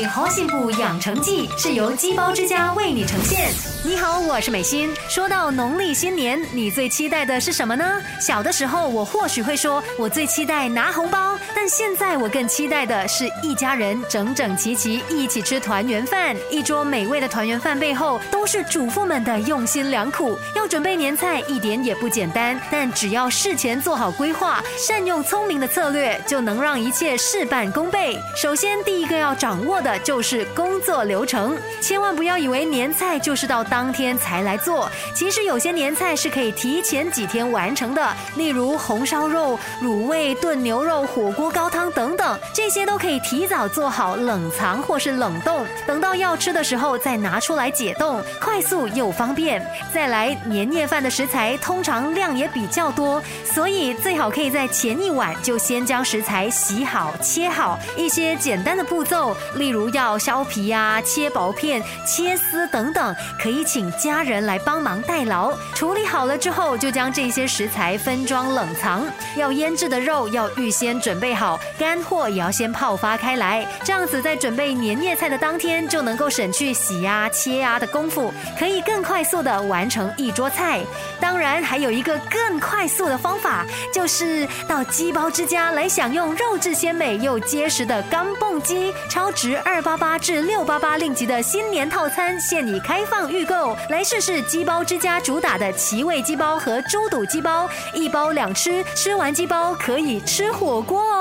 理活幸补养成记是由鸡包之家为你呈现。你好，我是美心。说到农历新年，你最期待的是什么呢？小的时候，我或许会说，我最期待拿红包。但现在，我更期待的是一家人整整齐齐一起吃团圆饭。一桌美味的团圆饭背后，都是主妇们的用心良苦。要准备年菜，一点也不简单。但只要事前做好规划，善用聪明的策略，就能让一切事半功倍。首先，第一个要掌握的就是工作流程，千万不要以为年菜就是到当天才来做。其实有些年菜是可以提前几天完成的，例如红烧肉、卤味、炖牛肉、火锅高汤等等，这些都可以提早做好冷藏或是冷冻，等到要吃的时候再拿出来解冻，快速又方便。再来，年夜饭的食材通常量也比较多，所以最好可以在前一晚就先将食材洗好、切好，一些简单的步骤，例如如要削皮啊、切薄片、切丝等等，可以请家人来帮忙代劳。处理好了之后，就将这些食材分装冷藏。要腌制的肉要预先准备好，干货也要先泡发开来，这样子在准备年夜菜的当天就能够省去洗啊、切啊的功夫，可以更快速的完成一桌菜。当然，还有一个更快速的方法，就是到鸡包之家来享用肉质鲜美又结实的钢蹦鸡，超值二八八至六八八令吉的新年套餐现已开放预购，来试试鸡包之家主打的奇味鸡包和猪肚鸡包，一包两吃，吃完鸡包可以吃火锅哦。